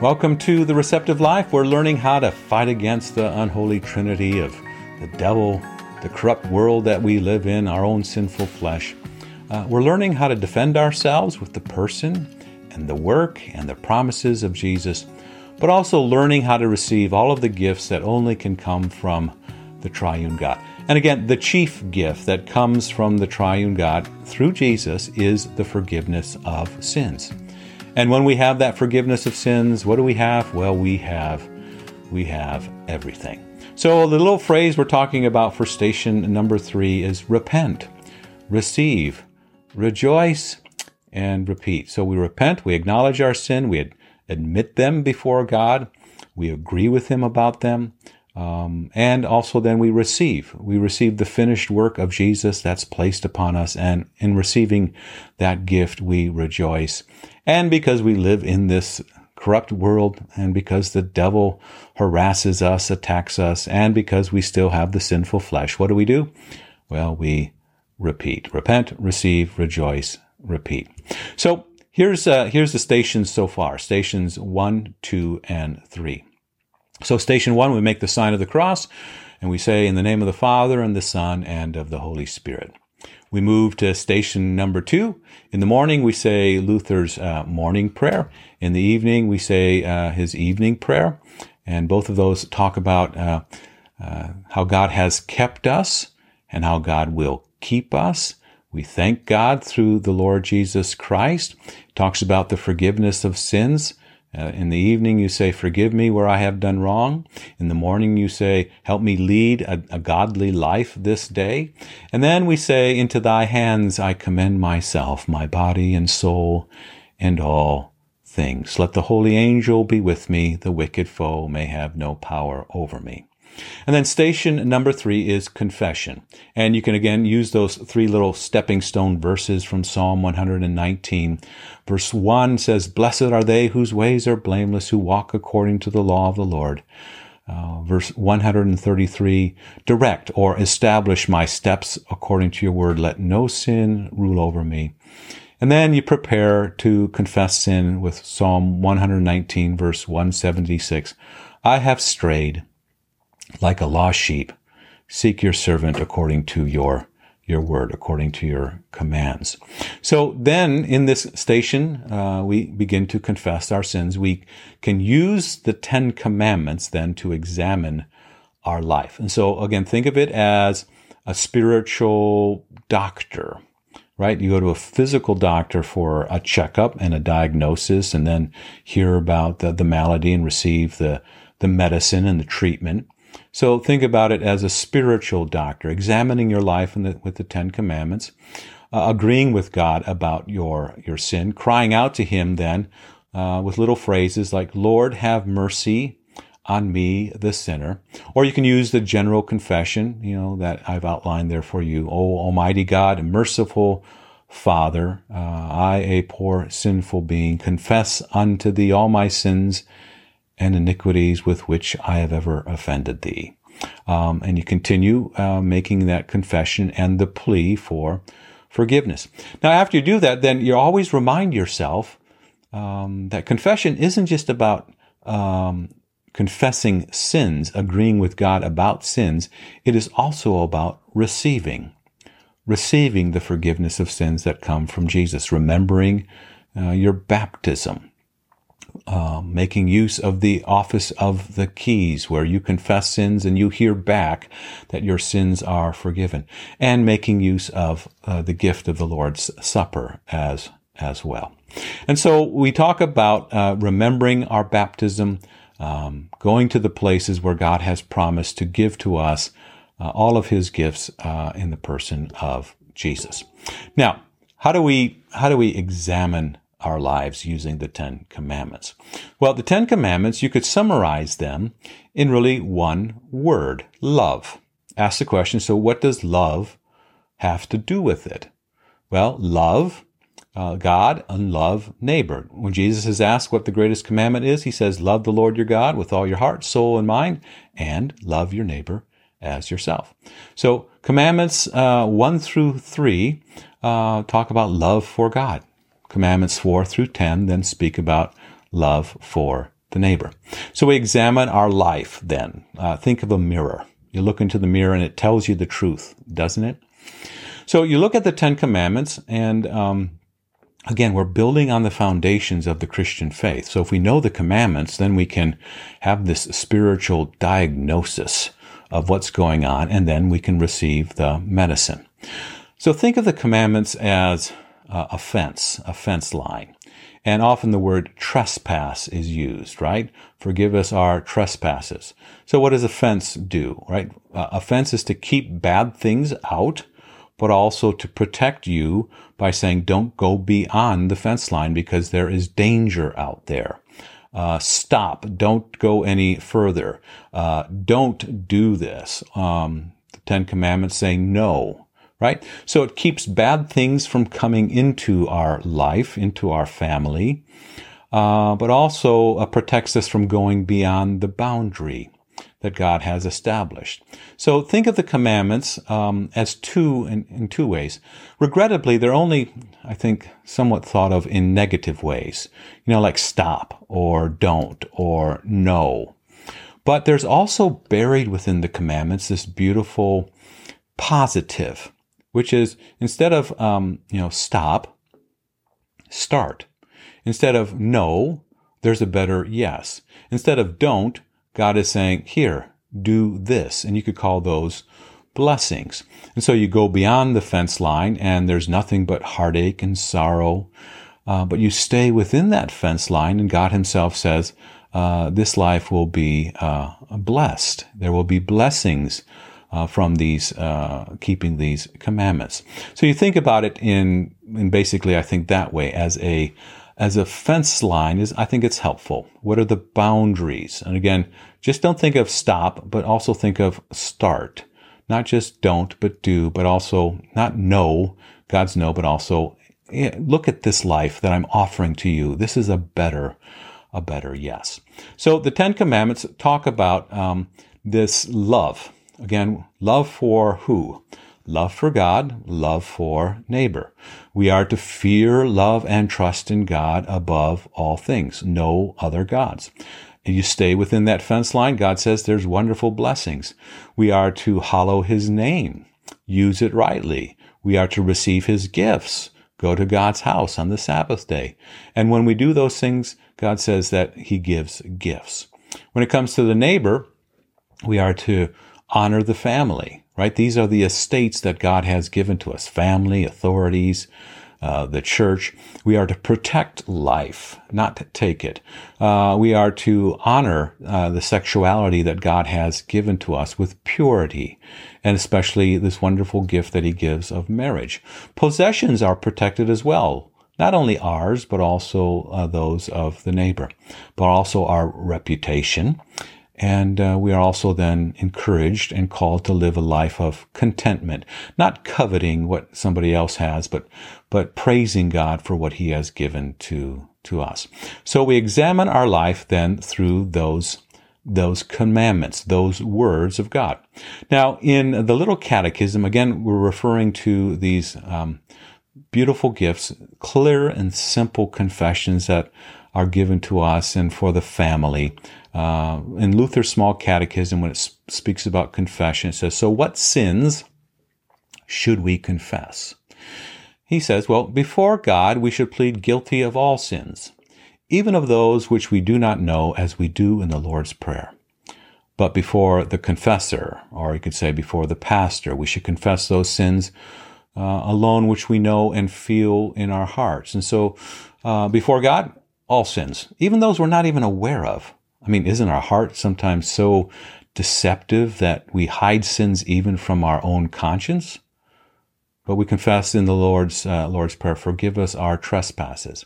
Welcome to The Receptive Life. We're learning how to fight against the unholy trinity of the devil, the corrupt world that we live in, our own sinful flesh. Uh, we're learning how to defend ourselves with the person and the work and the promises of Jesus, but also learning how to receive all of the gifts that only can come from the triune God. And again, the chief gift that comes from the triune God through Jesus is the forgiveness of sins. And when we have that forgiveness of sins, what do we have? Well, we have we have everything. So the little phrase we're talking about for station number 3 is repent, receive, rejoice, and repeat. So we repent, we acknowledge our sin, we admit them before God, we agree with him about them, um, and also then we receive. We receive the finished work of Jesus that's placed upon us. And in receiving that gift, we rejoice. And because we live in this corrupt world and because the devil harasses us, attacks us, and because we still have the sinful flesh, what do we do? Well, we repeat. Repent, receive, rejoice, repeat. So here's, uh, here's the stations so far. Stations one, two, and three. So, station one, we make the sign of the cross and we say, In the name of the Father and the Son and of the Holy Spirit. We move to station number two. In the morning, we say Luther's uh, morning prayer. In the evening, we say uh, his evening prayer. And both of those talk about uh, uh how God has kept us and how God will keep us. We thank God through the Lord Jesus Christ. Talks about the forgiveness of sins. Uh, in the evening, you say, Forgive me where I have done wrong. In the morning, you say, Help me lead a, a, godly life this day. And then we say, Into thy hands I commend myself, my body and soul, and all things. Let the holy angel be with me. The wicked foe may have no power over me. And then station number three is confession. And you can again use those three little stepping stone verses from Psalm 119. Verse one says, Blessed are they whose ways are blameless, who walk according to the law of the Lord. Uh, verse 133, direct or establish my steps according to your word. Let no sin rule over me. And then you prepare to confess sin with Psalm 119, verse 176. I have strayed like a lost sheep, seek your servant according to your your word, according to your commands. So then in this station, uh, we begin to confess our sins. We can use the Ten Commandments then to examine our life. And so again, think of it as a spiritual doctor, right? You go to a physical doctor for a checkup and a diagnosis and then hear about the, the malady and receive the, the medicine and the treatment. So think about it as a spiritual doctor, examining your life the, with the Ten Commandments, uh, agreeing with God about your, your sin, crying out to Him then uh, with little phrases like, Lord, have mercy on me, the sinner. Or you can use the general confession, you know, that I've outlined there for you. Oh, Almighty God, merciful Father, uh, I, a poor sinful being, confess unto thee all my sins and iniquities with which I have ever offended thee. Um, and you continue uh, making that confession and the plea for forgiveness. Now, after you do that, then you always remind yourself um, that confession isn't just about um, confessing sins, agreeing with God about sins. It is also about receiving, receiving the forgiveness of sins that come from Jesus, remembering uh, your baptism, um, making use of the office of the keys, where you confess sins and you hear back that your sins are forgiven, and making use of uh, the gift of the Lord's Supper as as well. And so we talk about uh, remembering our baptism, um, going to the places where God has promised to give to us uh, all of His gifts uh, in the person of Jesus. Now, how do we how do we examine our lives using the Ten Commandments? Well, the Ten Commandments, you could summarize them in really one word love. Ask the question so, what does love have to do with it? Well, love uh, God and love neighbor. When Jesus is asked what the greatest commandment is, he says, Love the Lord your God with all your heart, soul, and mind, and love your neighbor as yourself. So, commandments uh, one through three uh, talk about love for God. Commandments 4 through 10 then speak about love for the neighbor. So we examine our life then. Uh, think of a mirror. You look into the mirror and it tells you the truth, doesn't it? So you look at the Ten Commandments and, um, again, we're building on the foundations of the Christian faith. So if we know the commandments, then we can have this spiritual diagnosis of what's going on, and then we can receive the medicine. So think of the commandments as a fence, a fence line. And often the word trespass is used, right? Forgive us our trespasses. So what does a fence do, right? a fence is to keep bad things out, but also to protect you by saying, don't go beyond the fence line because there is danger out there. Uh, stop. Don't go any further. Uh, don't do this. Um, the Ten Commandments saying no right? So it keeps bad things from coming into our life, into our family, uh, but also uh, protects us from going beyond the boundary that God has established. So think of the commandments um, as two in, in two ways. Regrettably, they're only, I think, somewhat thought of in negative ways. You know, like stop or don't or no. But there's also buried within the commandments this beautiful positive which is instead of um, you know stop, start. Instead of no, there's a better yes. Instead of don't, God is saying here, do this, and you could call those blessings. And so you go beyond the fence line, and there's nothing but heartache and sorrow. Uh, but you stay within that fence line, and God Himself says, uh, This life will be uh, blessed. There will be blessings uh, from these uh, keeping these commandments. So you think about it in in basically, I think that way as a as a fence line is I think it's helpful. What are the boundaries? And again, just don't think of stop, but also think of start. Not just don't, but do, but also not no, God's no, but also look at this life that I'm offering to you. This is a better, a better yes. So the Ten Commandments talk about um, this love Again, love for who? Love for God, love for neighbor. We are to fear, love, and trust in God above all things. No other gods. And you stay within that fence line, God says there's wonderful blessings. We are to hallow his name, use it rightly. We are to receive his gifts, go to God's house on the Sabbath day. And when we do those things, God says that he gives gifts. When it comes to the neighbor, we are to honor the family, right? These are the estates that God has given to us family, authorities, uh, the church. We are to protect life, not to take it. Uh, we are to honor uh, the sexuality that God has given to us with purity, and especially this wonderful gift that He gives of marriage. Possessions are protected as well. Not only ours, but also uh, those of the neighbor, but also our reputation and uh, we are also then encouraged and called to live a life of contentment, not coveting what somebody else has, but, but praising God for what he has given to, to us. So we examine our life then through those, those commandments, those words of God. Now, in the little catechism, again, we're referring to these, um, beautiful gifts, clear and simple confessions that are given to us and for the family. Uh, in Luther's Small Catechism, when it sp- speaks about confession, it says, So what sins should we confess? He says, Well, before God, we should plead guilty of all sins, even of those which we do not know, as we do in the Lord's Prayer. But before the confessor, or you could say before the pastor, we should confess those sins uh, alone which we know and feel in our hearts. And so, uh, before God, all sins, even those we're not even aware of. I mean, isn't our heart sometimes so deceptive that we hide sins even from our own conscience? But we confess in the Lord's uh, Lord's prayer, forgive us our trespasses.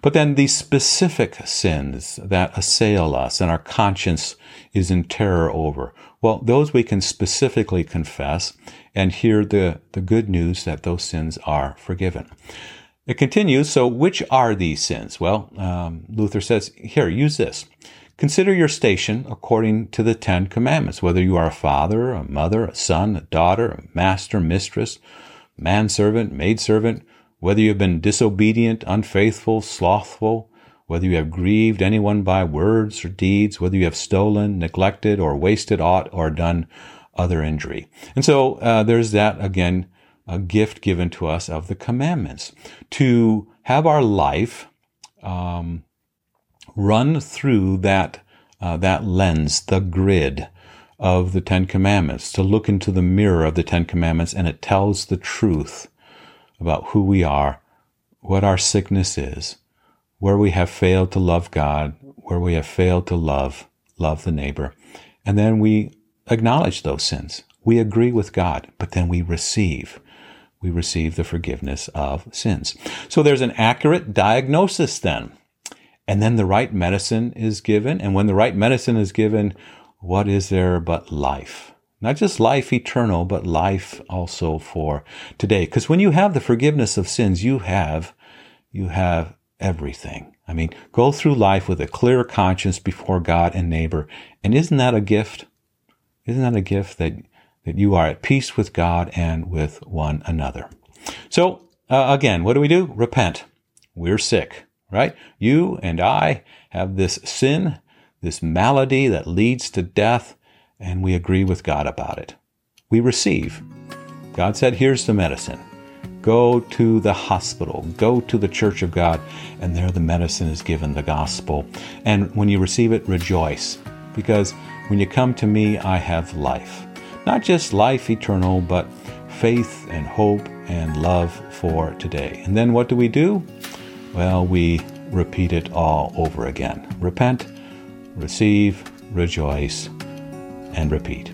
But then these specific sins that assail us and our conscience is in terror over, well, those we can specifically confess and hear the, the good news that those sins are forgiven. It continues, so which are these sins? Well, um, Luther says, here, use this. Consider your station according to the Ten Commandments, whether you are a father, a mother, a son, a daughter, a master, mistress, manservant, maidservant, whether you have been disobedient, unfaithful, slothful, whether you have grieved anyone by words or deeds, whether you have stolen, neglected, or wasted aught, or done other injury. And so uh, there's that again, a gift given to us of the commandments to have our life um, run through that uh, that lens, the grid of the Ten Commandments, to look into the mirror of the Ten Commandments, and it tells the truth about who we are, what our sickness is, where we have failed to love God, where we have failed to love love the neighbor, and then we acknowledge those sins. We agree with God, but then we receive. We receive the forgiveness of sins. So there's an accurate diagnosis then. And then the right medicine is given. And when the right medicine is given, what is there but life? Not just life eternal, but life also for today. Because when you have the forgiveness of sins, you have, you have everything. I mean, go through life with a clear conscience before God and neighbor. And isn't that a gift? Isn't that a gift that, that you are at peace with God and with one another? So, uh, again, what do we do? Repent. We're sick, right? You and I have this sin, this malady that leads to death, and we agree with God about it. We receive. God said, here's the medicine. Go to the hospital, go to the church of God, and there the medicine is given, the gospel. And when you receive it, rejoice, because when you come to me, I have life. Not just life eternal, but faith and hope and love for today. And then what do we do? Well, we repeat it all over again. Repent, receive, rejoice, and repeat.